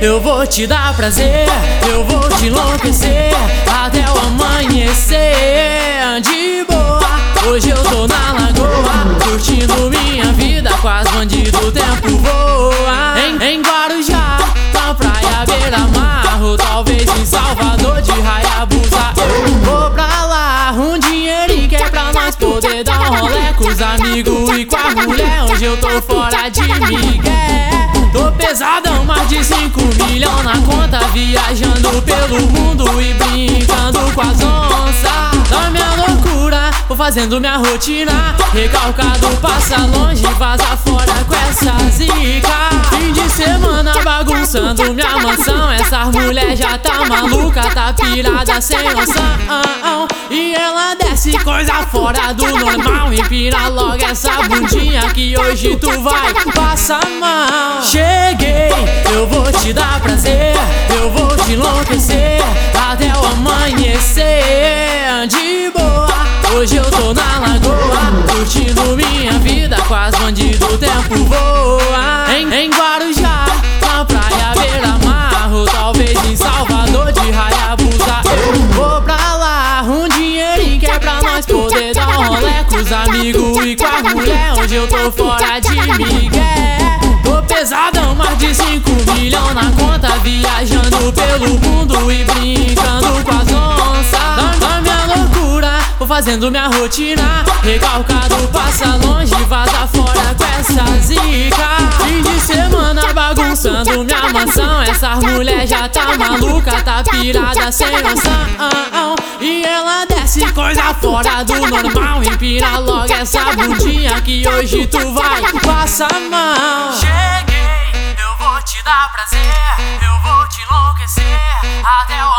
Eu vou te dar prazer, eu vou te enlouquecer até o amanhecer. De boa, hoje eu tô na lagoa, curtindo minha vida, quase bandido, o tempo voa. Amigos e com a mulher. Hoje eu tô fora de Miguel. Tô pesadão, mais de 5 milhões na conta Viajando pelo mundo e brincando com as onças Na minha loucura, vou fazendo minha rotina Recalcado, passa longe, vaza fora com essa zica bagunçando minha mansão Essa mulher já tá maluca, tá pirada sem noção. E ela desce coisa fora do normal Empina logo essa bundinha que hoje tu vai passar mal. Cheguei, eu vou te dar prazer Eu vou te enlouquecer até o amanhecer. De boa, hoje eu tô na lagoa Curtindo minha vida, quase bandido, o tempo voa Com os amigos e com a mulher Hoje eu tô fora de Miguel Tô pesadão, mais de 5 milhões na conta Viajando pelo mundo e brincando com as onças. Na, minha loucura, vou fazendo minha rotina. Recalcado, passa longe, vaza fora com essa zica. Fim de semana bagunçando minha mansão. Essa mulher já tá maluca, tá pirada sem noção fora do normal Empina logo essa bundinha que hoje tu vai. Passar mal Cheguei, eu vou te dar prazer, eu vou te enlouquecer até o